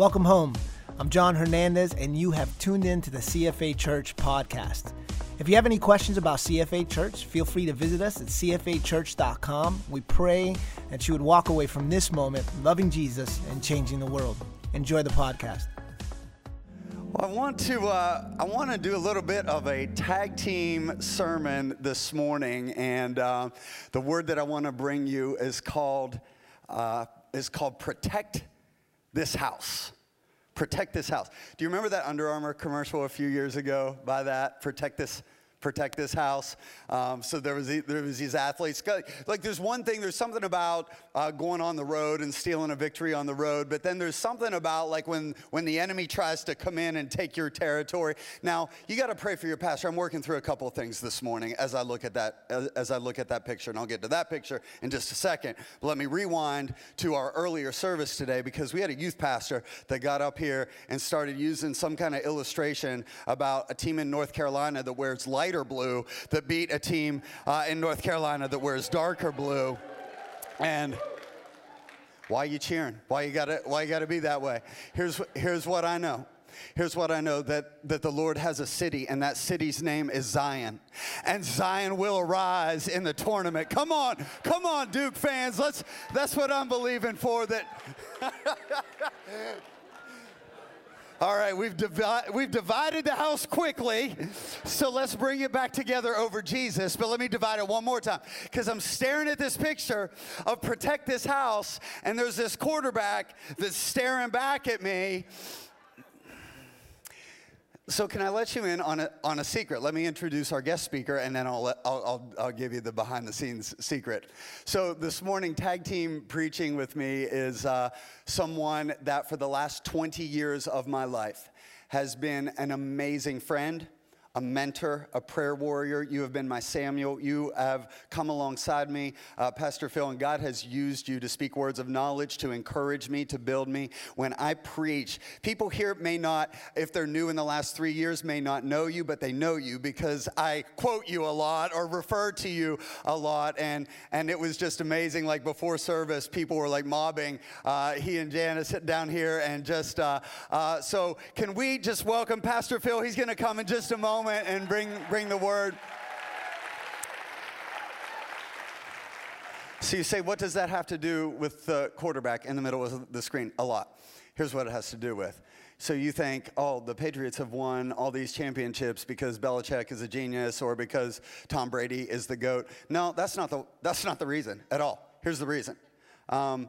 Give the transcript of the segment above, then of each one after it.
Welcome home. I'm John Hernandez, and you have tuned in to the CFA Church podcast. If you have any questions about CFA Church, feel free to visit us at cfachurch.com. We pray that you would walk away from this moment loving Jesus and changing the world. Enjoy the podcast. Well, I want to uh, I want to do a little bit of a tag team sermon this morning, and uh, the word that I want to bring you is called uh, is called protect this house. Protect this house. Do you remember that Under Armour commercial a few years ago? By that, protect this protect this house. Um, so there was, there was these athletes. Like there's one thing, there's something about uh, going on the road and stealing a victory on the road, but then there's something about like when, when the enemy tries to come in and take your territory. Now, you got to pray for your pastor. I'm working through a couple things this morning as I look at that, as, as I look at that picture, and I'll get to that picture in just a second. But let me rewind to our earlier service today because we had a youth pastor that got up here and started using some kind of illustration about a team in North Carolina that wears light lighter blue that beat a team uh, in North Carolina that wears darker blue. And why you cheering? Why you gotta, why you gotta be that way? Here's, here's what I know. Here's what I know that, that the Lord has a city, and that city's name is Zion. And Zion will arise in the tournament. Come on, come on, Duke fans. Let's that's what I'm believing for. That All right, we've, divi- we've divided the house quickly, so let's bring it back together over Jesus. But let me divide it one more time because I'm staring at this picture of protect this house, and there's this quarterback that's staring back at me so, can I let you in on a, on a secret? Let me introduce our guest speaker, and then I'll, let, I'll, I'll, I'll give you the behind the scenes secret. So, this morning, tag team preaching with me is uh, someone that for the last 20 years of my life has been an amazing friend a mentor, a prayer warrior. You have been my Samuel. You have come alongside me, uh, Pastor Phil, and God has used you to speak words of knowledge, to encourage me, to build me. When I preach, people here may not, if they're new in the last three years, may not know you, but they know you because I quote you a lot or refer to you a lot. And, and it was just amazing. Like before service, people were like mobbing uh, he and Janice down here. And just, uh, uh so can we just welcome Pastor Phil? He's going to come in just a moment moment and bring, bring the word. So you say, what does that have to do with the quarterback in the middle of the screen? A lot. Here's what it has to do with. So you think, oh, the Patriots have won all these championships because Belichick is a genius or because Tom Brady is the GOAT. No, that's not the, that's not the reason at all. Here's the reason. Um,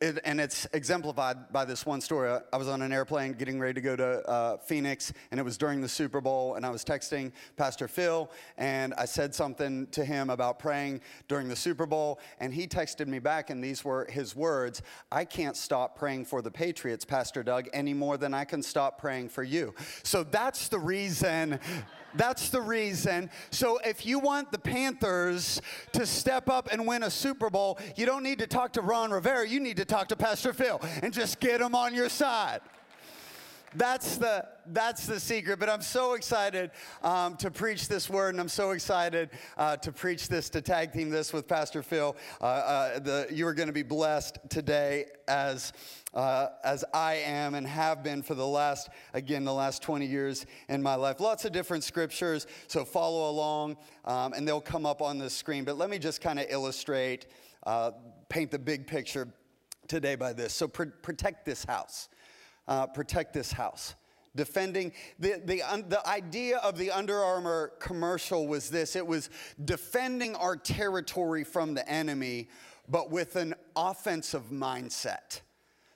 it, and it's exemplified by this one story. I was on an airplane getting ready to go to uh, Phoenix, and it was during the Super Bowl, and I was texting Pastor Phil, and I said something to him about praying during the Super Bowl, and he texted me back, and these were his words I can't stop praying for the Patriots, Pastor Doug, any more than I can stop praying for you. So that's the reason that's the reason. So if you want the Panthers to step up and win a Super Bowl, you don't need to talk to Ron Rivera. You need to talk to Pastor Phil and just get him on your side. That's the that's the secret. But I'm so excited um, to preach this word, and I'm so excited uh, to preach this to tag team this with Pastor Phil. Uh, uh, the, you are going to be blessed today as uh, as I am and have been for the last, again, the last 20 years in my life. Lots of different scriptures, so follow along, um, and they'll come up on the screen. But let me just kind of illustrate, uh, paint the big picture today by this. So pr- protect this house. Uh, protect this house. Defending the, the, the idea of the Under Armour commercial was this. It was defending our territory from the enemy but with an offensive mindset.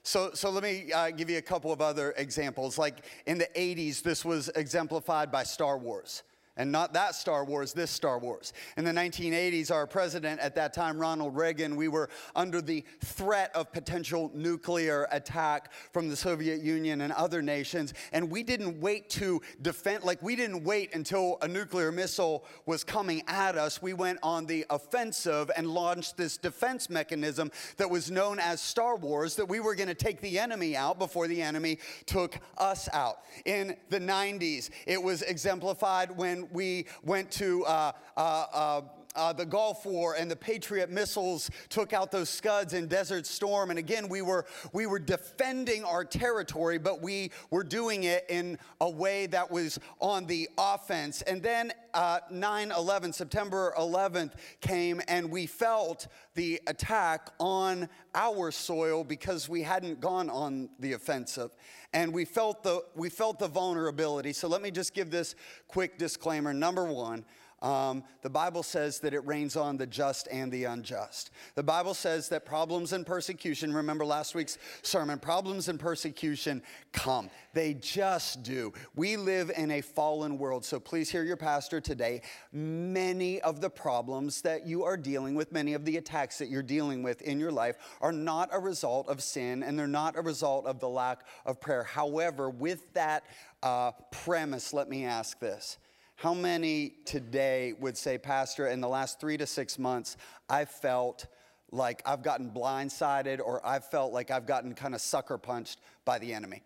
So, so let me uh, give you a couple of other examples. Like in the 80s, this was exemplified by Star Wars and not that Star Wars, this Star Wars. In the 1980s, our president at that time, Ronald Reagan, we were under the threat of potential nuclear attack from the Soviet Union and other nations, and we didn't wait to defend, like, we didn't wait until a nuclear missile was coming at us. We went on the offensive and launched this defense mechanism that was known as Star Wars, that we were to take the enemy out before the enemy took us out. In the 90s, it was exemplified when we went to uh, uh, uh, uh, the Gulf War and the Patriot missiles took out those Scuds in Desert Storm. And again, we were, we were defending our territory, but we were doing it in a way that was on the offense. And then uh, 9 11, September 11th came, and we felt the attack on our soil because we hadn't gone on the offensive. And we felt the, we felt the vulnerability. So let me just give this quick disclaimer. Number one, um, the Bible says that it rains on the just and the unjust. The Bible says that problems and persecution, remember last week's sermon, problems and persecution come. They just do. We live in a fallen world, so please hear your pastor today. Many of the problems that you are dealing with, many of the attacks that you're dealing with in your life, are not a result of sin and they're not a result of the lack of prayer. However, with that uh, premise, let me ask this how many today would say, Pastor, in the last three to six months, I felt like I've gotten blindsided or I've felt like I've gotten kind of sucker punched by the enemy?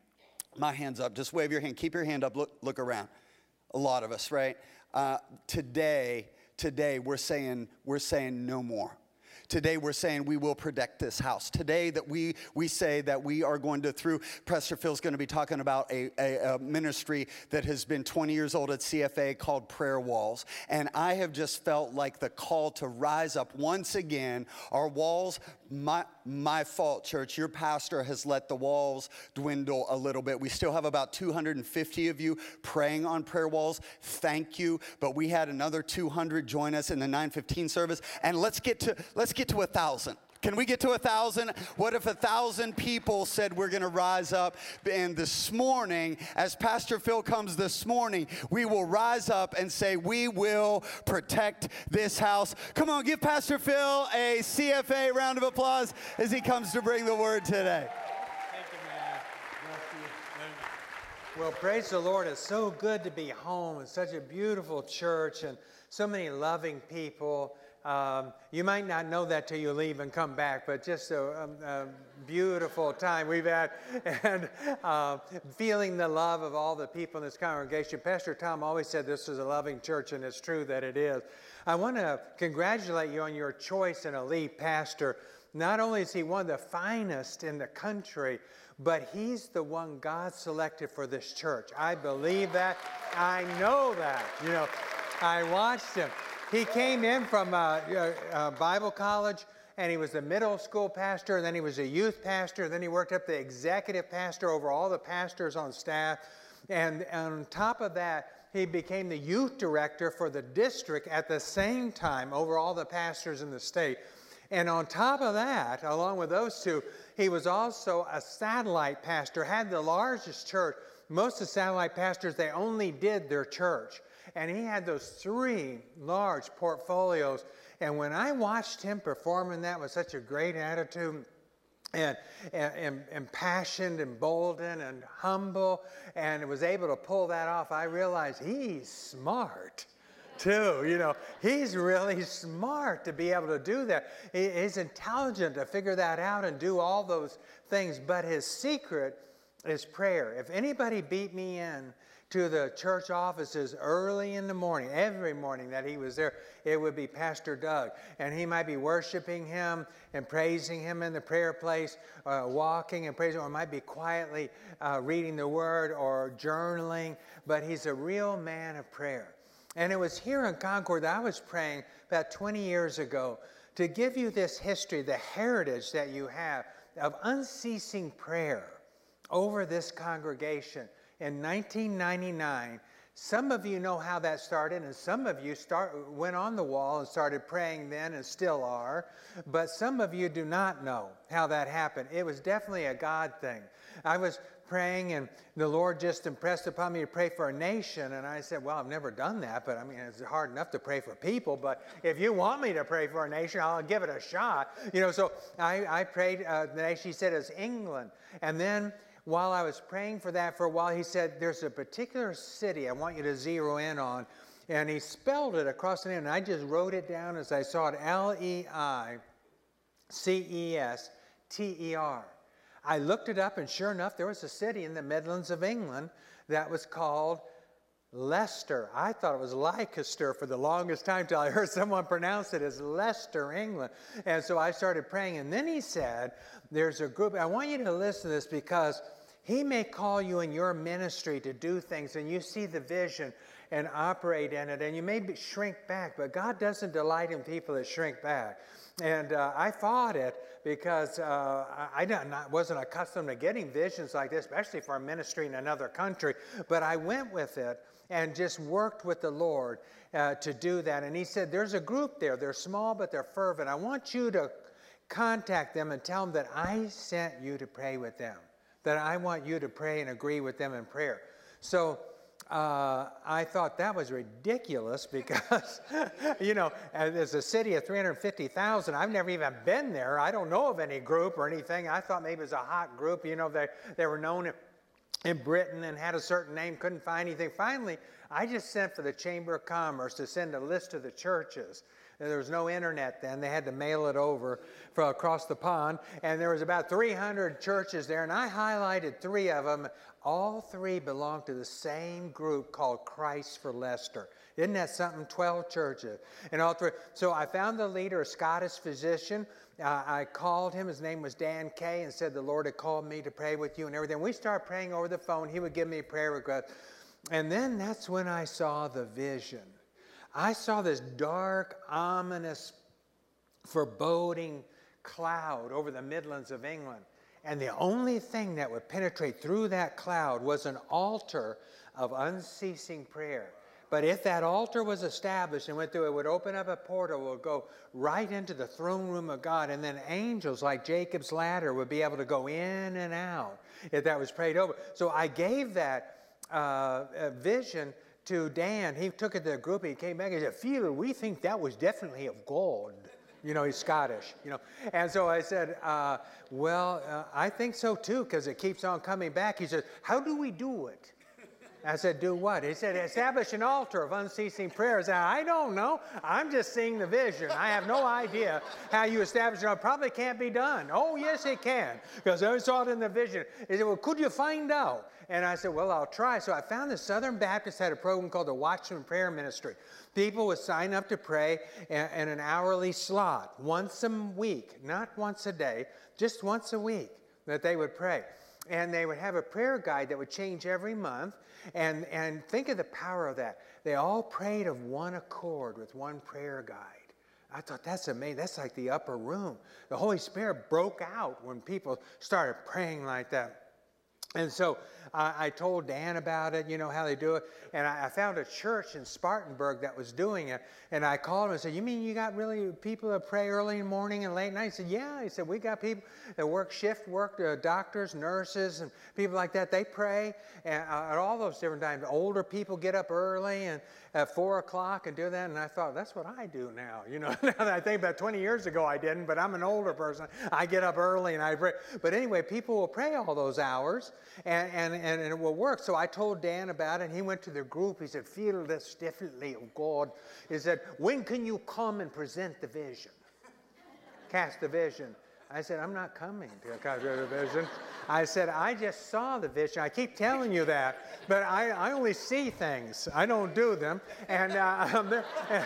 My hand's up. Just wave your hand. Keep your hand up. Look, look around. A lot of us, right? Uh, today, today we're saying we're saying no more. Today we're saying we will protect this house. Today that we, we say that we are going to, through, Pastor Phil's going to be talking about a, a, a ministry that has been 20 years old at CFA called Prayer Walls. And I have just felt like the call to rise up once again. Our walls, my, my fault, church. Your pastor has let the walls dwindle a little bit. We still have about 250 of you praying on prayer walls. Thank you. But we had another 200 join us in the 915 service. And let's get to let's get to a thousand. Can we get to a thousand? What if a thousand people said we're going to rise up? And this morning, as Pastor Phil comes this morning, we will rise up and say, We will protect this house. Come on, give Pastor Phil a CFA round of applause as he comes to bring the word today. Thank you, man. Well, praise the Lord. It's so good to be home. It's such a beautiful church and so many loving people. Um, you might not know that till you leave and come back, but just a, a, a beautiful time we've had and uh, feeling the love of all the people in this congregation. Pastor Tom always said this is a loving church, and it's true that it is. I want to congratulate you on your choice in a lead pastor. Not only is he one of the finest in the country, but he's the one God selected for this church. I believe that. I know that. You know, I watched him. He came in from uh, uh, Bible college and he was the middle school pastor, and then he was a youth pastor, then he worked up the executive pastor over all the pastors on staff. And, and on top of that, he became the youth director for the district at the same time over all the pastors in the state. And on top of that, along with those two, he was also a satellite pastor, had the largest church. Most of the satellite pastors, they only did their church. And he had those three large portfolios. And when I watched him performing that with such a great attitude, and, and, passionate and bolden and humble and was able to pull that off, I realized he's smart too. You know, he's really smart to be able to do that. He's intelligent to figure that out and do all those things. But his secret is prayer. If anybody beat me in to the church offices early in the morning, every morning that he was there, it would be Pastor Doug. And he might be worshiping him and praising him in the prayer place, uh, walking and praising, or might be quietly uh, reading the word or journaling. But he's a real man of prayer. And it was here in Concord that I was praying about 20 years ago to give you this history, the heritage that you have of unceasing prayer over this congregation in 1999. Some of you know how that started, and some of you start, went on the wall and started praying then and still are. But some of you do not know how that happened. It was definitely a God thing. I was praying, and the Lord just impressed upon me to pray for a nation. And I said, Well, I've never done that, but I mean, it's hard enough to pray for people. But if you want me to pray for a nation, I'll give it a shot. You know, so I, I prayed, uh, the nation, said, is England. And then while I was praying for that for a while, he said, There's a particular city I want you to zero in on. And he spelled it across the name, and I just wrote it down as I saw it L E I C E S T E R. I looked it up, and sure enough, there was a city in the Midlands of England that was called Leicester. I thought it was Leicester for the longest time till I heard someone pronounce it as Leicester, England. And so I started praying. And then he said, There's a group, I want you to listen to this because he may call you in your ministry to do things and you see the vision and operate in it and you may shrink back, but God doesn't delight in people that shrink back. And uh, I fought it because uh, I, I wasn't accustomed to getting visions like this, especially for a ministry in another country. But I went with it and just worked with the Lord uh, to do that. And He said, There's a group there. They're small, but they're fervent. I want you to contact them and tell them that I sent you to pray with them, that I want you to pray and agree with them in prayer. So uh, I thought that was ridiculous because, you know, there's a city of 350,000. I've never even been there. I don't know of any group or anything. I thought maybe it was a hot group. You know, they, they were known in Britain and had a certain name, couldn't find anything. Finally, I just sent for the Chamber of Commerce to send a list of the churches. There was no internet then. They had to mail it over across the pond. And there was about 300 churches there. And I highlighted three of them. All three belonged to the same group called Christ for Leicester. Isn't that something? 12 churches. And all three. So I found the leader, a Scottish physician. Uh, I called him. His name was Dan Kay, and said the Lord had called me to pray with you and everything. We started praying over the phone. He would give me a prayer request. And then that's when I saw the vision. I saw this dark, ominous, foreboding cloud over the Midlands of England. And the only thing that would penetrate through that cloud was an altar of unceasing prayer. But if that altar was established and went through, it would open up a portal, would go right into the throne room of God, and then angels like Jacob's ladder would be able to go in and out if that was prayed over. So I gave that uh, vision to Dan. He took it to the group. He came back and said, "Feeler, we think that was definitely of gold. You know, he's Scottish, you know. And so I said, uh, Well, uh, I think so too, because it keeps on coming back. He said, How do we do it? I said, Do what? He said, Establish an altar of unceasing prayers. I don't know. I'm just seeing the vision. I have no idea how you establish it. It probably can't be done. Oh, yes, it can, because I saw it in the vision. He said, Well, could you find out? And I said, Well, I'll try. So I found the Southern Baptist had a program called the Watchman Prayer Ministry. People would sign up to pray in, an hourly slot once a week, not once a day, just once a week that they would pray. And they would have a prayer guide that would change every month. And, and think of the power of that. They all prayed of one accord with one prayer guide. I thought that's amazing. That's like the upper room. The Holy Spirit broke out when people started praying like that. And so I told Dan about it, you know, how they do it. And I, I, found a church in Spartanburg that was doing it. And I called him and said, You mean you got really people that pray early in the morning and late night? He said, Yeah. He said, We got people that work shift work, uh, doctors, nurses, and people like that. They pray and, uh, at all those different times. Older people get up early and at four o'clock and do that. And I thought, That's what I do now. You know, now that I think about 20 years ago I didn't, but I'm an older person. I get up early and I pray. But anyway, people will pray all those hours. And, and and, it will work. So I told Dan about it. And he went to the group. He said, Phil this differently of God. He said, When can you come and present the vision? Cast the vision. I said, I'm not coming to a the vision. I said, I just saw the vision. I keep telling you that, but I, I only see things. I don't do them. And uh,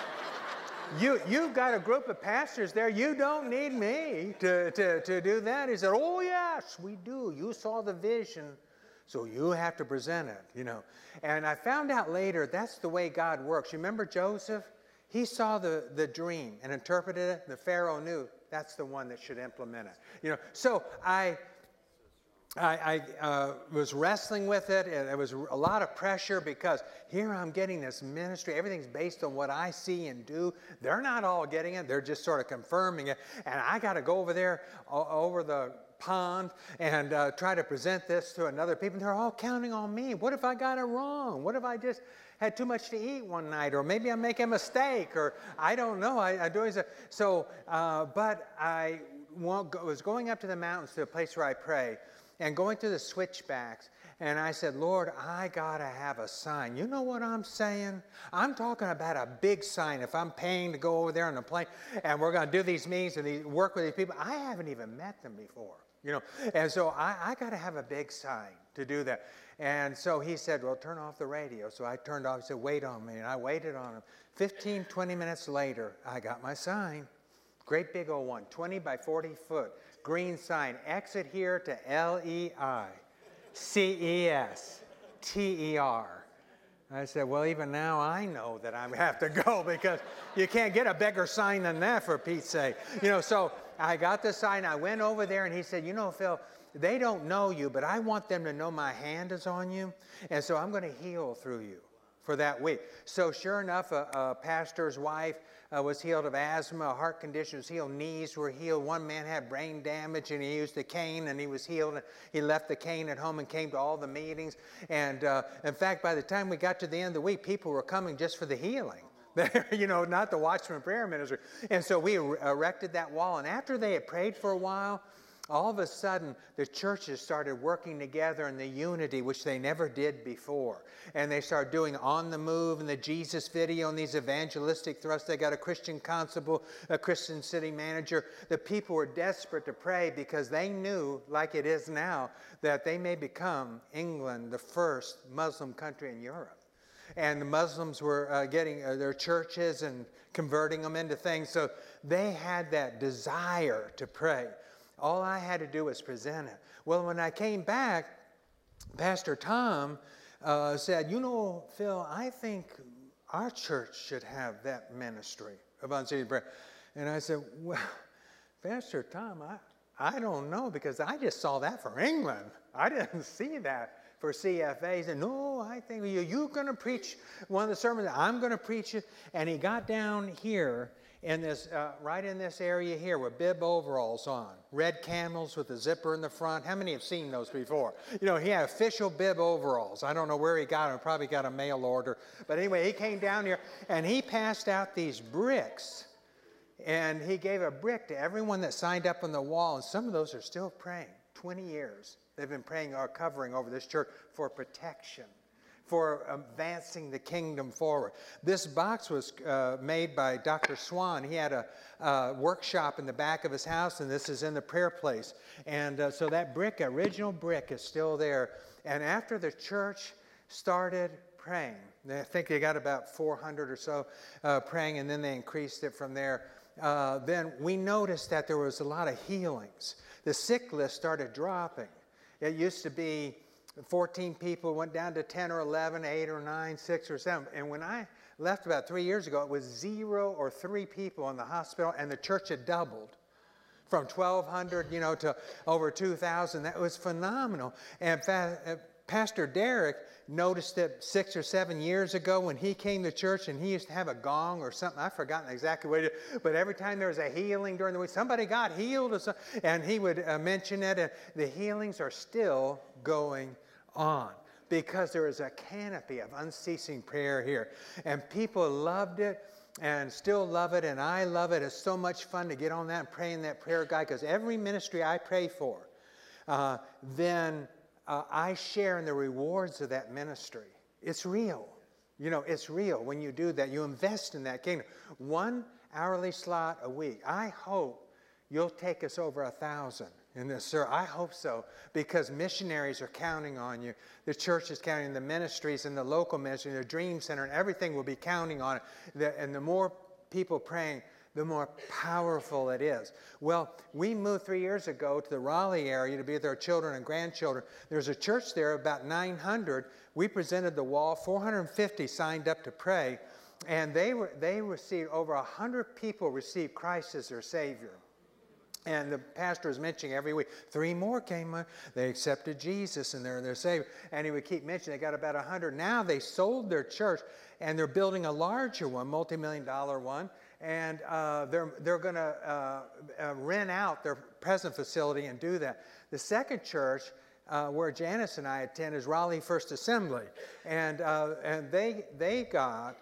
you, you've got a group of pastors there. You don't need me to, to, to do that. He said, Oh, yes, we do. You saw the vision. So you have to present it, you know. And I found out later that's the way God works. You remember Joseph? He saw the, the dream and interpreted it. The Pharaoh knew that's the one that should implement it. You know, so I I, I uh, was wrestling with it, and it was a lot of pressure because here I'm getting this ministry. Everything's based on what I see and do. They're not all getting it; they're just sort of confirming it. And I got to go over there, over the pond and uh, try to present this to another people. They're all counting on me. What if I got it wrong? What if I just had too much to eat one night? Or maybe I'm making a mistake? Or I don't know. I, I do so, uh, but I was going up to the mountains to a place where I pray and going through the switchbacks. And I said, Lord, I got to have a sign. You know what I'm saying? I'm talking about a big sign. If I'm paying to go over there on the plane and we're going to do these meetings and these, work with these people, I haven't even met them before. You know. And so I, I got to have a big sign to do that. And so he said, Well, turn off the radio. So I turned off. He said, Wait on me. And I waited on him. 15, 20 minutes later, I got my sign. Great big old one, 20 by 40 foot, green sign. Exit here to L E I C E S T E R. I said, Well, even now I know that I have to go because you can't get a bigger sign than that for Pete's sake. You know, so I got the sign. I went over there and he said, You know, Phil, they don't know you, but I want them to know my hand is on you. And so I'm going to heal through you for that week. So, sure enough, a, a pastor's wife uh, was healed of asthma, heart conditions healed, knees were healed. One man had brain damage and he used a cane and he was healed. He left the cane at home and came to all the meetings. And uh, in fact, by the time we got to the end of the week, people were coming just for the healing. you know, not the Watchman Prayer Ministry. And so we er, erected that wall. And after they had prayed for a while, all of a sudden the churches started working together in the unity which they never did before and they started doing on the move and the jesus video and these evangelistic thrusts they got a christian constable a christian city manager the people were desperate to pray because they knew like it is now that they may become england the first muslim country in europe and the muslims were uh, getting uh, their churches and converting them into things so they had that desire to pray all I had to do was present it. Well, when I came back, Pastor Tom uh, said, You know, Phil, I think our church should have that ministry of unceasing prayer. And I said, Well, Pastor Tom, I, I don't know because I just saw that for England. I didn't see that for CFA. He said, No, I think you, you're going to preach one of the sermons. I'm going to preach it. And he got down here in this, uh, right in this area here with bib overalls on, red camels with a zipper in the front. How many have seen those before? You know, he had official bib overalls. I don't know where he got them, probably got a mail order. But anyway, he came down here and he passed out these bricks. And he gave a brick to everyone that signed up on the wall. And some of those are still praying. 20 years they've been praying or covering over this church for protection for advancing the kingdom forward. This box was uh, made by Dr. Swan. He had a uh, workshop in the back of his house, and this is in the prayer place. And uh, so that brick, original brick, is still there. And after the church started praying, I think they got about 400 or so uh, praying, and then they increased it from there. Uh, then we noticed that there was a lot of healings. The sick list started dropping. It used to be 14 people went down to 10 or 11, 8 or 9, 6 or 7. And when I left about three years ago, it was zero or three people in the hospital, and the church had doubled from 1,200, you know, to over 2,000. That was phenomenal. And uh, Pastor Derek noticed it six or seven years ago when he came to church and he used to have a gong or something. I've forgotten exactly what it is. But every time there was a healing during the week, somebody got healed, and he would uh, mention it. And the healings are still going on because there is a canopy of unceasing prayer here. And people loved it and still love it, and I love it. It's so much fun to get on that and pray in that prayer guide because every ministry I pray for, uh, then uh, I share in the rewards of that ministry. It's real. You know, it's real when you do that. You invest in that kingdom. One hourly slot a week. I hope you'll take us over a thousand in this, sir? I hope so, because missionaries are counting on you. The church is counting, the ministries and the local ministry, the Dream Center, and everything will be counting on it. And the more people praying, the more powerful it is. Well, we moved three years ago to the Raleigh area to be with our children and grandchildren. There's a church there, about 900. We presented the wall, 450 signed up to pray, and they, were, they received over 100 people received Christ as their Savior. And the pastor was mentioning every week, three more came, they accepted Jesus and they're their Savior. And he would keep mentioning they got about 100. Now they sold their church and they're building a larger one, multi million dollar one. And uh, they're, they're going to uh, uh, rent out their present facility and do that. The second church, uh, where Janice and I attend, is Raleigh First Assembly. And, uh, and they, they got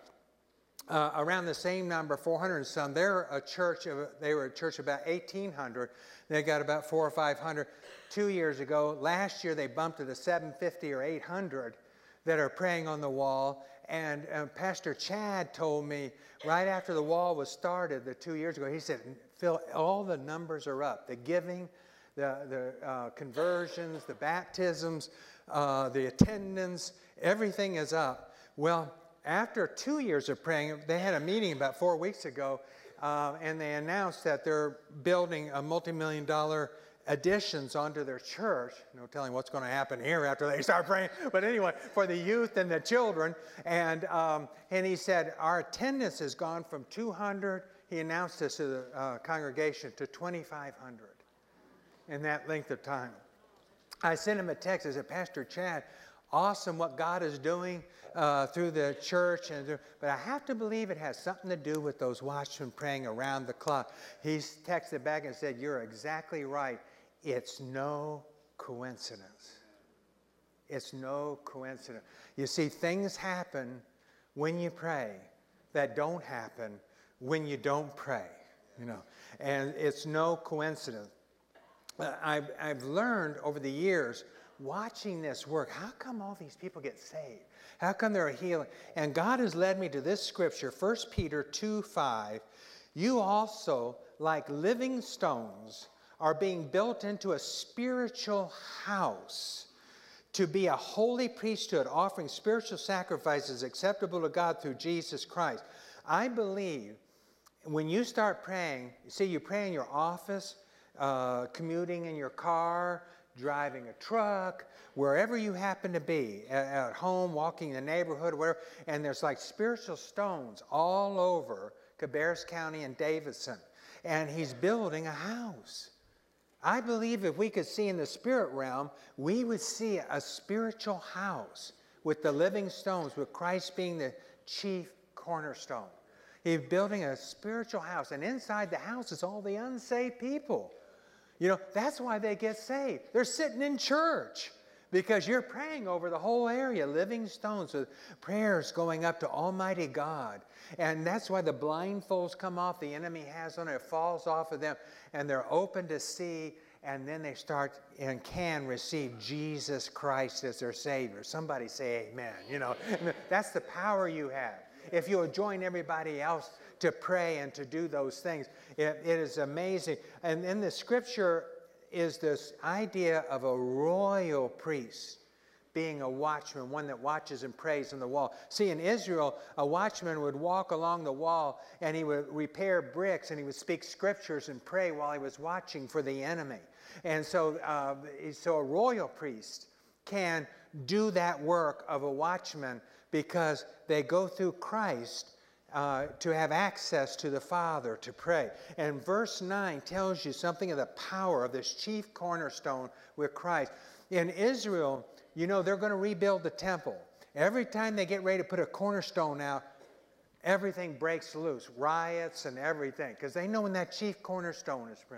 uh, around the same number, 400 and some. They're a church of, they were a church about 1,800. They got about four or 500 two years ago. Last year they bumped to 750 or 800 that are praying on the wall. And uh, Pastor Chad told me right after the wall was started, the two years ago, he said, Phil, all the numbers are up. The giving, the, the uh, conversions, the baptisms, uh, the attendance, everything is up. Well, after two years of praying, they had a meeting about four weeks ago, uh, and they announced that they're building a multi-million dollar additions onto their church. No telling what's going to happen here after they start praying. But anyway, for the youth and the children. And, um, and he said, Our attendance has gone from 200, he announced this to the uh, congregation, to 2,500 in that length of time. I sent him a text. I said, Pastor Chad, awesome what God is doing uh, through the church. And, through, but I have to believe it has something to do with those watchmen praying around the clock. He texted back and said, You're exactly right. It's no coincidence. It's no coincidence. You see, things happen when you pray that don't happen when you don't pray, you know. And it's no coincidence. Uh, I've, I've learned over the years, watching this work, how come all these people get saved? How come they're healing? And God has led me to this scripture, 1 Peter 2 5. You also, like living stones, are being built into a spiritual house to be a holy priesthood, offering spiritual sacrifices acceptable to God through Jesus Christ. I believe when you start praying, see, you pray in your office, uh, commuting in your car, driving a truck, wherever you happen to be, at, at home, walking in the neighborhood, whatever, and there's like spiritual stones all over Cabarrus County and Davidson. And he's building a house. I believe if we could see in the spirit realm, we would see a spiritual house with the living stones, with Christ being the chief cornerstone. He's building a spiritual house, and inside the house is all the unsaved people. You know, that's why they get saved. They're sitting in church because you're praying over the whole area, living stones with prayers going up to Almighty God. And that's why the blindfolds come off, the enemy has on it, it falls off of them, and they're open to see, and then they start and can receive Jesus Christ as their Savior. Somebody say amen. You know, that's the power you have. If you'll join everybody else to pray and to do those things, it, it is amazing. And in the scripture is this idea of a royal priest being a watchman, one that watches and prays on the wall. See, in Israel, a watchman would walk along the wall and he would repair bricks and he would speak scriptures and pray while he was watching for the enemy. And so, uh, so a royal priest can do that work of a watchman because they go through Christ uh, to have access to the Father to pray. And verse 9 tells you something of the power of this chief cornerstone with Christ. In Israel, you know, they're going to rebuild the temple. Every time they get ready to put a cornerstone out, everything breaks loose, riots and everything, because they know when that chief cornerstone is put,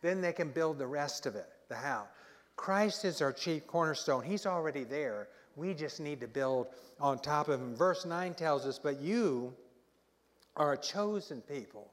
then they can build the rest of it, the house. Christ is our chief cornerstone. He's already there. We just need to build on top of him. Verse 9 tells us, But you are a chosen people.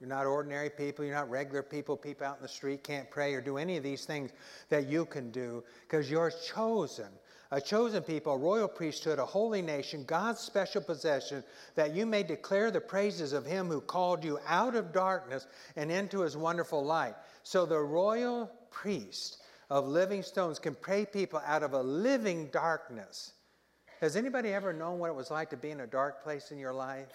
You're not ordinary people. You're not regular people. People out in the street can't pray or do any of these things that you can do because you're chosen. A chosen people, a royal priesthood, a holy nation, God's special possession, that you may declare the praises of Him who called you out of darkness and into His wonderful light. So the royal priest of living stones can pray people out of a living darkness. Has anybody ever known what it was like to be in a dark place in your life?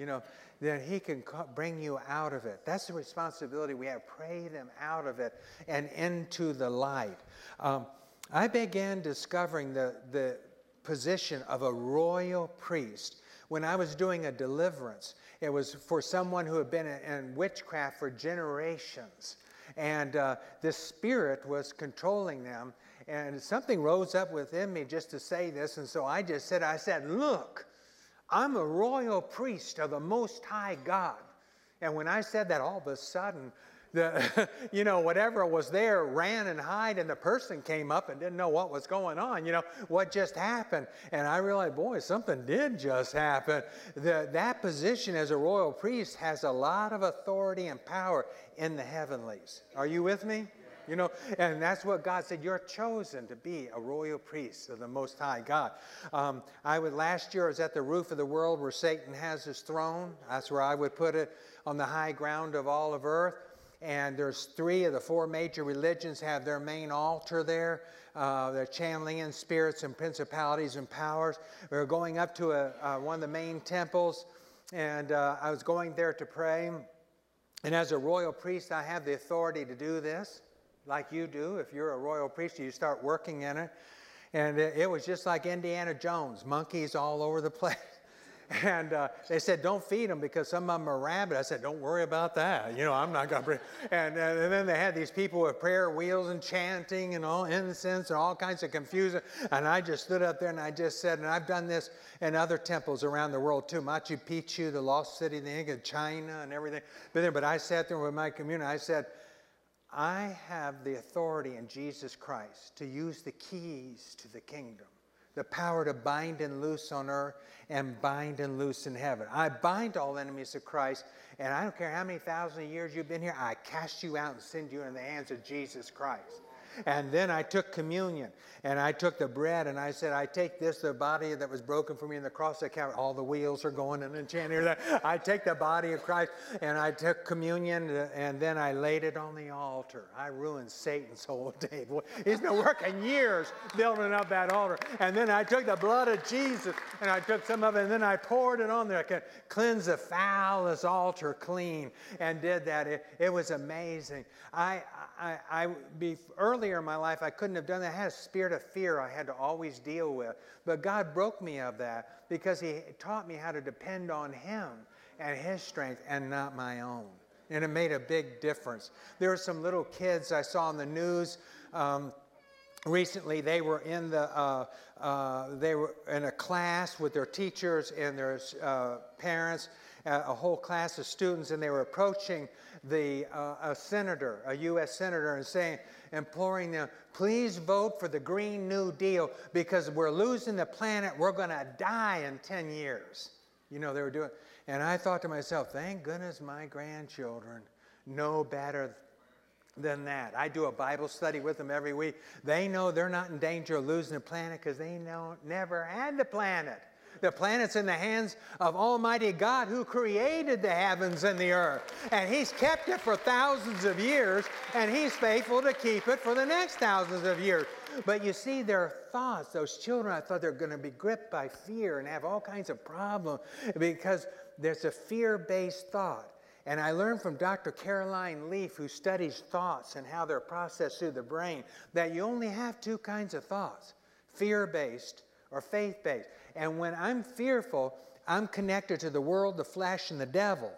You know, then He can bring you out of it. That's the responsibility we have. Pray them out of it and into the light. Um, I began discovering the, the position of a royal priest when I was doing a deliverance. It was for someone who had been in witchcraft for generations. And uh, this spirit was controlling them. And something rose up within me just to say this. And so I just said, I said, Look, I'm a royal priest of the Most High God. And when I said that, all of a sudden, the, you know, whatever was there ran and hid, and the person came up and didn't know what was going on. You know, what just happened? And I realized, boy, something did just happen. The, that position as a royal priest has a lot of authority and power in the heavenlies. Are you with me? You know, and that's what God said. You're chosen to be a royal priest of the Most High God. Um, I would last year I was at the roof of the world where Satan has his throne. That's where I would put it on the high ground of all of earth. and there's three of the four major religions have their main altar there. Uh, they're channeling in spirits and principalities and powers. We were going up to a, uh, one of the main temples, and uh, I was going there to pray. And as a royal priest, I have the authority to do this, like you do. If you're a royal priest, you start working in it. And it, it was just like Indiana Jones, monkeys all over the place. And uh, they said, don't feed them because some of them are rabid. I said, don't worry about that. You know, I'm not going to. And, uh, and then they had these people with prayer wheels and chanting and all incense and all kinds of confusion. And I just stood up there and I just said, and I've done this in other temples around the world too Machu Picchu, the lost city, the Inca, China, and everything. But I sat there with my community. I said, I have the authority in Jesus Christ to use the keys to the kingdom the power to bind and loose on earth and bind and loose in heaven. I bind all enemies of Christ, and I don't care how many thousand years you've been here, I cast you out and send you in the hands of Jesus Christ. And then I took communion and I took the bread and I said, I take this, the body that was broken for me in the cross. Account. All the wheels are going and enchanting. I take the body of Christ and I took communion and then I laid it on the altar. I ruined Satan's whole day. He's been working years building up that altar. And then I took the blood of Jesus and I took some of it and then I poured it on there. I could cleanse the foulest altar clean and did that. It, it was amazing. I, I, I be, earlier in my life, I couldn't have done that. I had a spirit of fear I had to always deal with. But God broke me of that because He taught me how to depend on Him and His strength and not my own. And it made a big difference. There were some little kids I saw on the news. Um, recently they were in the uh, uh, they were in a class with their teachers and their uh, parents a whole class of students and they were approaching the, uh, a senator, a U.S. senator, and saying, imploring them, please vote for the Green New Deal because we're losing the planet. We're going to die in 10 years. You know, they were doing, and I thought to myself, thank goodness my grandchildren know better than that. I do a Bible study with them every week. They know they're not in danger of losing the planet because they know never had the planet. The planet's in the hands of Almighty God who created the heavens and the earth. And He's kept it for thousands of years, and He's faithful to keep it for the next thousands of years. But you see, their thoughts, those children, I thought they're going to be gripped by fear and have all kinds of problems because there's a fear based thought. And I learned from Dr. Caroline Leaf, who studies thoughts and how they're processed through the brain, that you only have two kinds of thoughts fear based or faith based. And when I'm fearful, I'm connected to the world, the flesh, and the devil.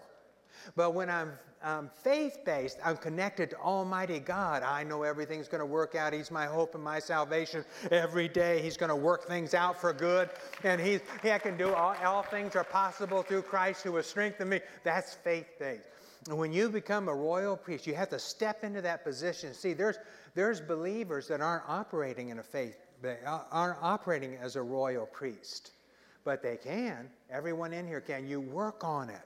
But when I'm um, faith based, I'm connected to Almighty God. I know everything's going to work out. He's my hope and my salvation. Every day, He's going to work things out for good. And he's, He I can do all, all things are possible through Christ who has strengthened me. That's faith based. And when you become a royal priest, you have to step into that position. See, there's, there's believers that aren't operating in a faith they aren't operating as a royal priest, but they can. Everyone in here can. You work on it.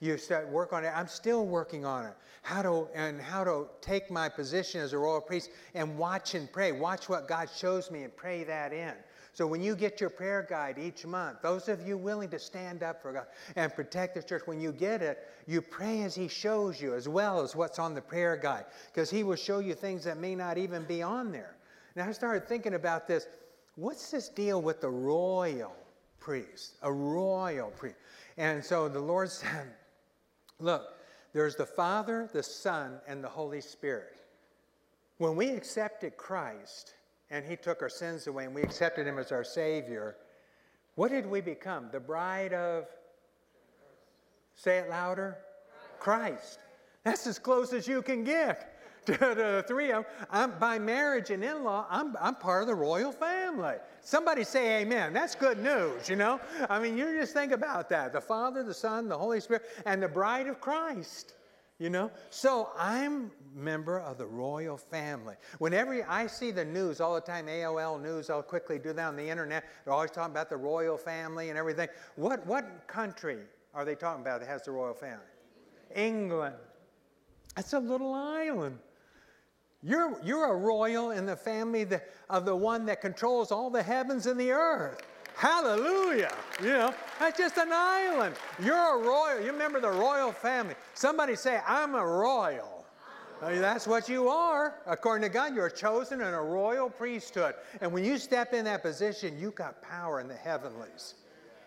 You start work on it. I'm still working on it. How to and how to take my position as a royal priest and watch and pray. Watch what God shows me and pray that in. So when you get your prayer guide each month, those of you willing to stand up for God and protect the church, when you get it, you pray as He shows you, as well as what's on the prayer guide, because He will show you things that may not even be on there. Now I started thinking about this. What's this deal with the royal priest? A royal priest. And so the Lord said, Look, there's the Father, the Son, and the Holy Spirit. When we accepted Christ and He took our sins away and we accepted Him as our Savior, what did we become? The bride of, say it louder, Christ. That's as close as you can get. to, the three of them. I'm, by marriage and in law, I'm, I'm part of the royal family. Somebody say amen. That's good news, you know? I mean, you just think about that the Father, the Son, the Holy Spirit, and the bride of Christ. You know? So I'm member of the royal family. Whenever I see the news all the time, AOL news, I'll quickly do that on the internet. They're always talking about the royal family and everything. What, what country are they talking about that has the royal family? England. That's a little island. You're, you're a royal in the family of the one that controls all the heavens and the earth. Hallelujah. You know, that's just an island. You're a royal. You remember the royal family. Somebody say, I'm a royal. That's what you are. According to God, you're chosen in a royal priesthood. And when you step in that position, you've got power in the heavenlies.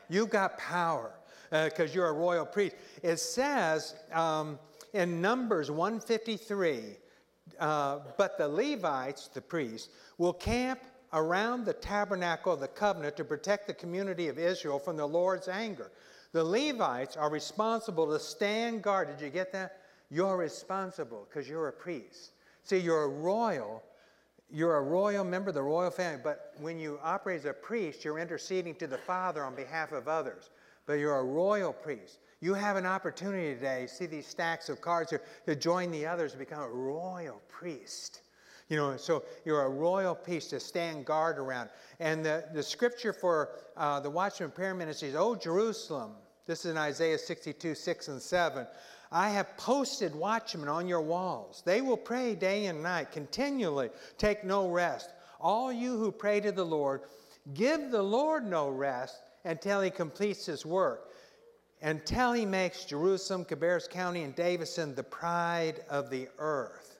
You've got power because uh, you're a royal priest. It says um, in Numbers 153 uh, but the Levites, the priests, will camp around the tabernacle of the covenant to protect the community of Israel from the Lord's anger. The Levites are responsible to stand guard. Did you get that? You're responsible because you're a priest. See, you're a royal. You're a royal member of the royal family, but when you operate as a priest, you're interceding to the Father on behalf of others. But you're a royal priest. You have an opportunity today, see these stacks of cards here, to join the others and become a royal priest. You know, so you're a royal priest to stand guard around. And the, the scripture for uh, the watchman prayer ministry is, Oh, Jerusalem. This is in Isaiah 62, 6 and 7. I have posted watchmen on your walls. They will pray day and night, continually, take no rest. All you who pray to the Lord, give the Lord no rest until he completes his work until he makes Jerusalem, Cabarrus County, and Davidson the pride of the earth.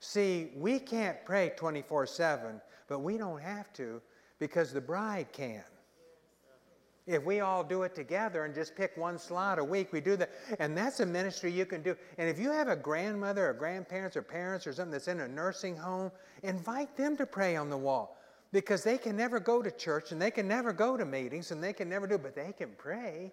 See, we can't pray 24 7, but we don't have to because the bride can. If we all do it together and just pick one slot a week, we do that. And that's a ministry you can do. And if you have a grandmother or grandparents or parents or something that's in a nursing home, invite them to pray on the wall because they can never go to church and they can never go to meetings and they can never do, but they can pray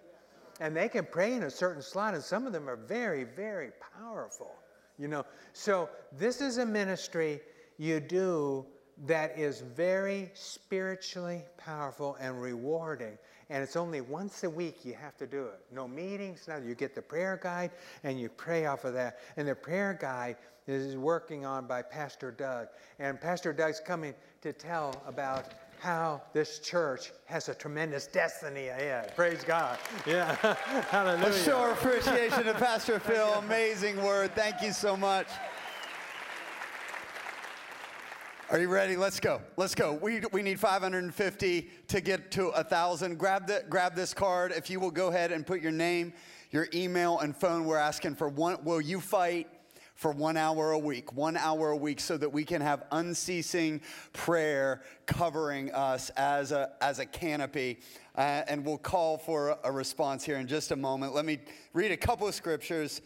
and they can pray in a certain slot, and some of them are very, very powerful. You know, so this is a ministry you do that is very spiritually powerful and rewarding. And it's only once a week you have to do it. No meetings, no, you get the prayer guide and you pray off of that. And the prayer guide is working on by Pastor Doug. And Pastor Doug's coming to tell about how this church has a tremendous destiny ahead. Praise God. Yeah. Hallelujah. A of appreciation to Pastor Phil. Amazing word. Thank you so much. Are you ready? Let's go. Let's go. We, we need 550 to get to 1,000. Grab, the, grab this card. If you will go ahead and put your name, your email, and phone. We're asking for one. Will you fight for one hour a week, one hour a week, so that we can have unceasing prayer covering us as a, as a canopy. Uh, and we'll call for a response here in just a moment. Let me read a couple of scriptures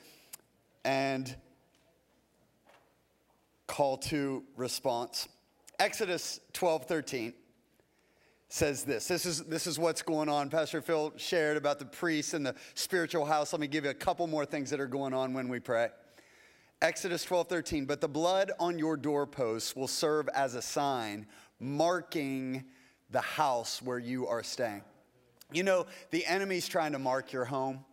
and call to response. Exodus 12 13 says this. This is, this is what's going on. Pastor Phil shared about the priests and the spiritual house. Let me give you a couple more things that are going on when we pray. Exodus 12, 13. But the blood on your doorposts will serve as a sign marking the house where you are staying. You know, the enemy's trying to mark your home.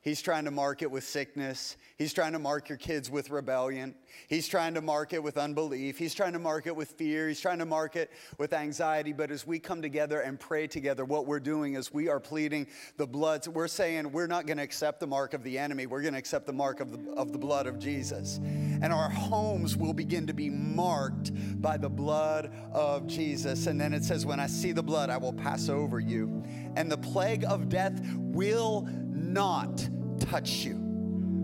He's trying to mark it with sickness. He's trying to mark your kids with rebellion. He's trying to mark it with unbelief. He's trying to mark it with fear. He's trying to mark it with anxiety. But as we come together and pray together, what we're doing is we are pleading the blood. We're saying we're not going to accept the mark of the enemy. We're going to accept the mark of the, of the blood of Jesus. And our homes will begin to be marked by the blood of Jesus. And then it says, When I see the blood, I will pass over you. And the plague of death will not touch you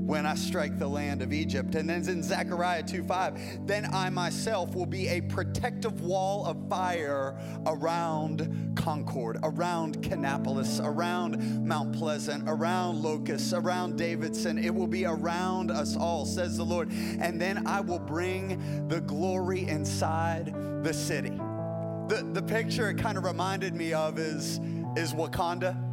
when I strike the land of Egypt. And then in Zechariah 2:5, then I myself will be a protective wall of fire around Concord, around Kannapolis, around Mount Pleasant, around Locust, around Davidson. It will be around us all, says the Lord. And then I will bring the glory inside the city. The, the picture it kind of reminded me of is, is Wakanda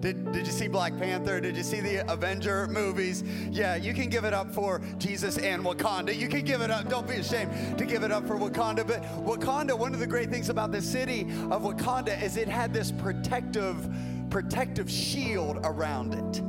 did, did you see Black Panther? Did you see the Avenger movies? Yeah, you can give it up for Jesus and Wakanda. You can give it up. Don't be ashamed to give it up for Wakanda. But Wakanda, one of the great things about the city of Wakanda is it had this protective, protective shield around it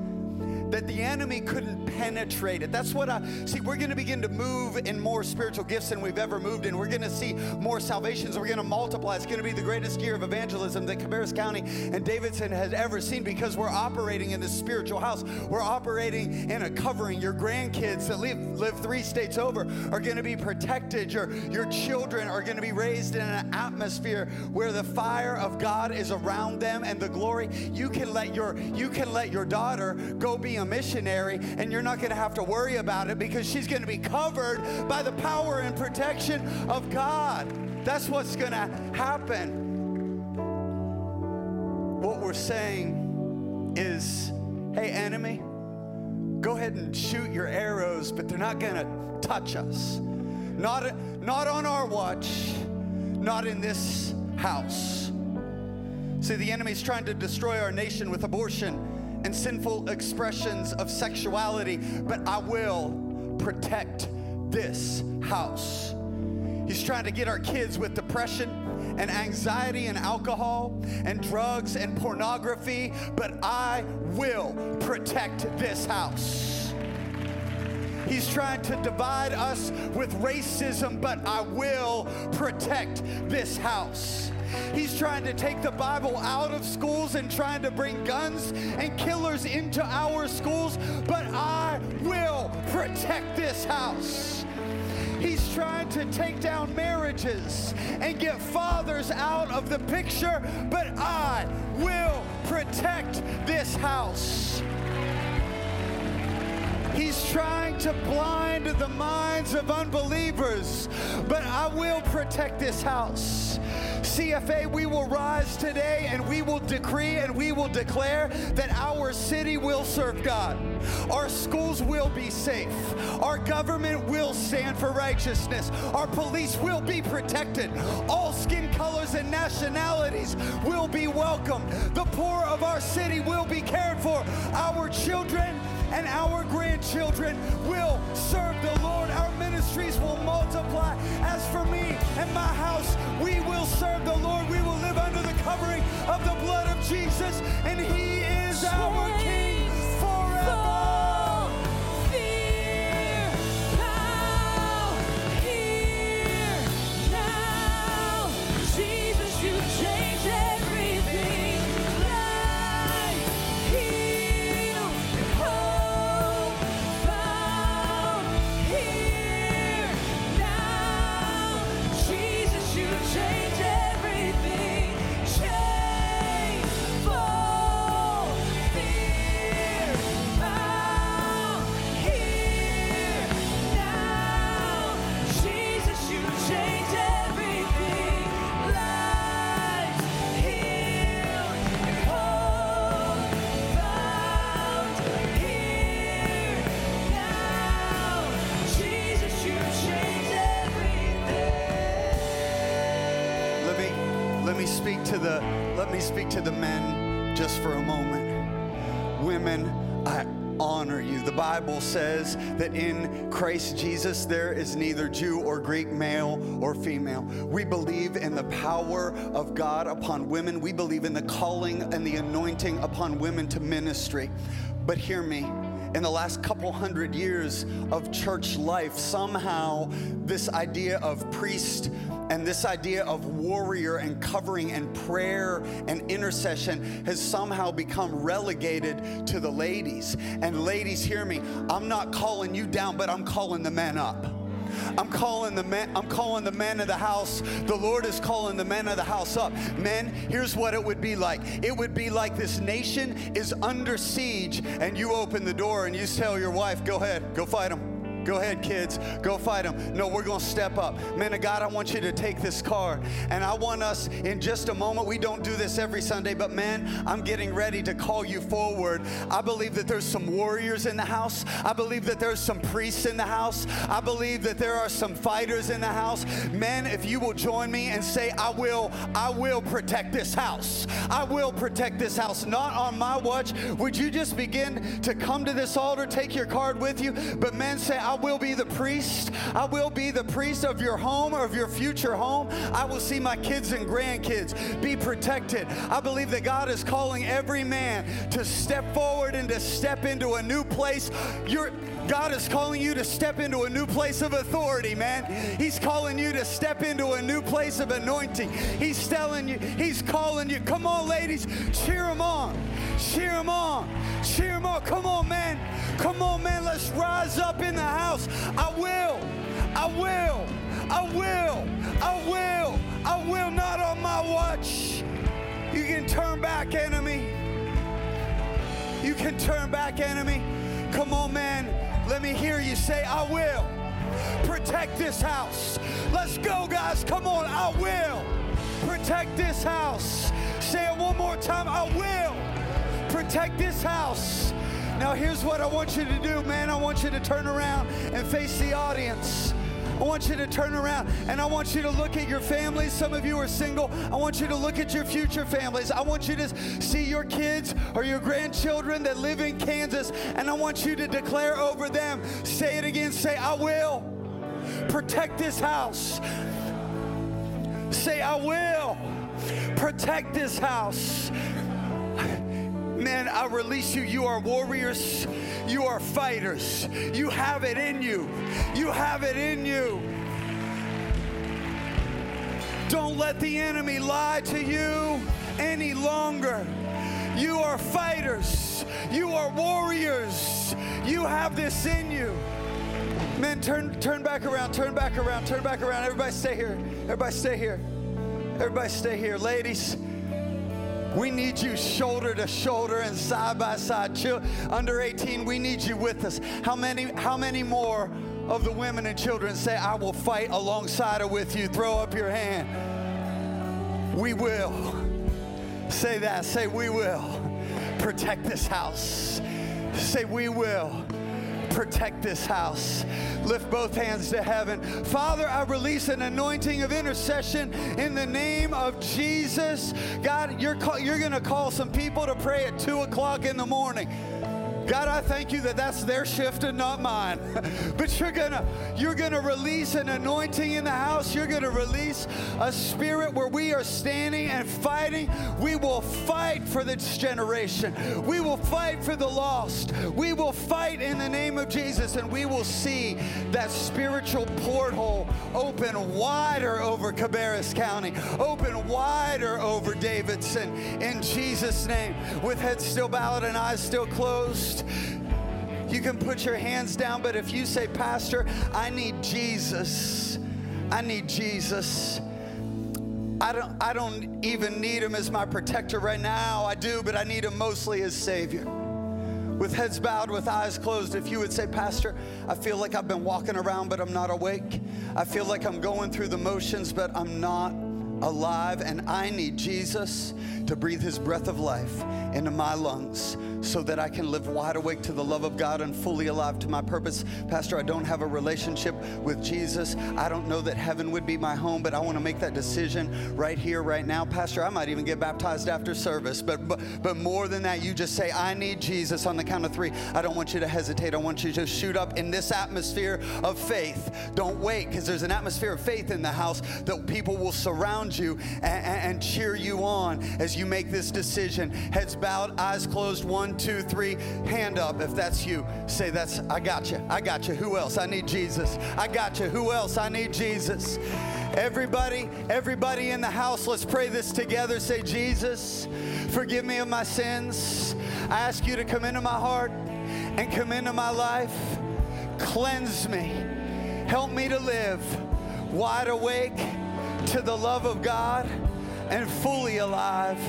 that the enemy couldn't penetrate it. That's what I see. We're going to begin to move in more spiritual gifts than we've ever moved in. We're going to see more salvations. We're going to multiply. It's going to be the greatest year of evangelism that Cabarrus County and Davidson has ever seen because we're operating in this spiritual house. We're operating in a covering. Your grandkids that live, live three states over are going to be protected. Your, your children are going to be raised in an atmosphere where the fire of God is around them and the glory. You can let your you can let your daughter go be a missionary, and you're not going to have to worry about it because she's going to be covered by the power and protection of God. That's what's going to happen. What we're saying is hey, enemy, go ahead and shoot your arrows, but they're not going to touch us. Not, not on our watch, not in this house. See, the enemy's trying to destroy our nation with abortion and sinful expressions of sexuality, but I will protect this house. He's trying to get our kids with depression and anxiety and alcohol and drugs and pornography, but I will protect this house. He's trying to divide us with racism, but I will protect this house. He's trying to take the Bible out of schools and trying to bring guns and killers into our schools, but I will protect this house. He's trying to take down marriages and get fathers out of the picture, but I will protect this house. He's trying to blind the minds of unbelievers, but I will protect this house. CFA, we will rise today and we will decree and we will declare that our city will serve God. Our schools will be safe. Our government will stand for righteousness. Our police will be protected. All skin colors and nationalities will be welcomed. The poor of our city will be cared for. Our children and our grandchildren will serve the Lord. Our ministries will multiply. As for me and my house, we will serve the Lord. We will live under the covering of the blood of Jesus, and He is our King speak to the men just for a moment. Women, I honor you. The Bible says that in Christ Jesus there is neither Jew or Greek, male or female. We believe in the power of God upon women. We believe in the calling and the anointing upon women to ministry. But hear me in the last couple hundred years of church life, somehow this idea of priest and this idea of warrior and covering and prayer and intercession has somehow become relegated to the ladies. And ladies, hear me. I'm not calling you down, but I'm calling the men up. I'm calling the men, I'm calling the men of the house. The Lord is calling the men of the house up. Men, here's what it would be like. It would be like this nation is under siege, and you open the door and you tell your wife, go ahead, go fight them. Go ahead, kids. Go fight them. No, we're going to step up. Man of God, I want you to take this card. And I want us in just a moment. We don't do this every Sunday, but man, I'm getting ready to call you forward. I believe that there's some warriors in the house. I believe that there's some priests in the house. I believe that there are some fighters in the house. Men, if you will join me and say, I will, I will protect this house. I will protect this house. Not on my watch. Would you just begin to come to this altar, take your card with you? But men say, I will be the priest. I will be the priest of your home or of your future home. I will see my kids and grandkids be protected. I believe that God is calling every man to step forward and to step into a new place. You're, God is calling you to step into a new place of authority, man. He's calling you to step into a new place of anointing. He's telling you, He's calling you. Come on, ladies, cheer Him on. Cheer Him on. Cheer Him on. Come on, man. Come on, man. Let's rise up in the house. I will. I will. I will. I will. I will not on my watch. You can turn back, enemy. You can turn back, enemy. Come on, man. Let me hear you say, I will protect this house. Let's go, guys. Come on, I will protect this house. Say it one more time. I will protect this house. Now, here's what I want you to do, man. I want you to turn around and face the audience. I want you to turn around and I want you to look at your families. Some of you are single. I want you to look at your future families. I want you to see your kids or your grandchildren that live in Kansas and I want you to declare over them. Say it again. Say, I will protect this house. Say, I will protect this house. Man, I release you. You are warriors. You are fighters. You have it in you. You have it in you. Don't let the enemy lie to you any longer. You are fighters. You are warriors. You have this in you. Man, turn turn back around, turn back around, turn back around. Everybody stay here. Everybody stay here. Everybody stay here. Ladies, we need you shoulder to shoulder and side by side. Chil- under 18, we need you with us. How many, how many more of the women and children say, I will fight alongside or with you? Throw up your hand. We will. Say that. Say, we will protect this house. Say, we will protect this house. Lift both hands to heaven. Father, I release an anointing of intercession in the name of Jesus. God, you're, you're going to call some people to pray at 2 o'clock in the morning. God, I thank you that that's their shift and not mine. but you're gonna you're gonna release an anointing in the house. You're gonna release a spirit where we are standing and fighting. We will fight for this generation. We will fight for the lost. We will fight in the name of Jesus, and we will see that spiritual porthole open wider over Cabarrus County, open wider over Davidson in Jesus' name. With heads still bowed and eyes still closed. You can put your hands down, but if you say, Pastor, I need Jesus, I need Jesus. I don't, I don't even need him as my protector right now. I do, but I need him mostly as Savior. With heads bowed, with eyes closed, if you would say, Pastor, I feel like I've been walking around, but I'm not awake. I feel like I'm going through the motions, but I'm not alive, and I need Jesus to breathe his breath of life into my lungs so that I can live wide awake to the love of God and fully alive to my purpose. Pastor, I don't have a relationship with Jesus. I don't know that heaven would be my home, but I want to make that decision right here, right now. Pastor, I might even get baptized after service, but, but, but more than that, you just say, I need Jesus on the count of three. I don't want you to hesitate. I want you to just shoot up in this atmosphere of faith. Don't wait, because there's an atmosphere of faith in the house that people will surround you and, and cheer you on as you make this decision. Heads bowed, eyes closed. One, two, three. Hand up if that's you. Say, That's, I got you. I got you. Who else? I need Jesus. I got you. Who else? I need Jesus. Everybody, everybody in the house, let's pray this together. Say, Jesus, forgive me of my sins. I ask you to come into my heart and come into my life. Cleanse me. Help me to live wide awake to the love of God and fully alive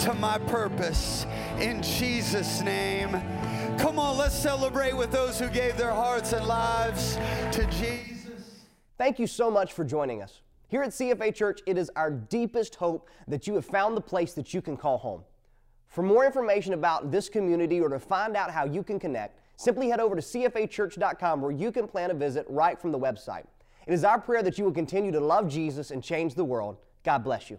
to my purpose. In Jesus' name. Come on, let's celebrate with those who gave their hearts and lives to Jesus. Thank you so much for joining us. Here at CFA Church, it is our deepest hope that you have found the place that you can call home. For more information about this community or to find out how you can connect, simply head over to cfachurch.com where you can plan a visit right from the website. It is our prayer that you will continue to love Jesus and change the world. God bless you.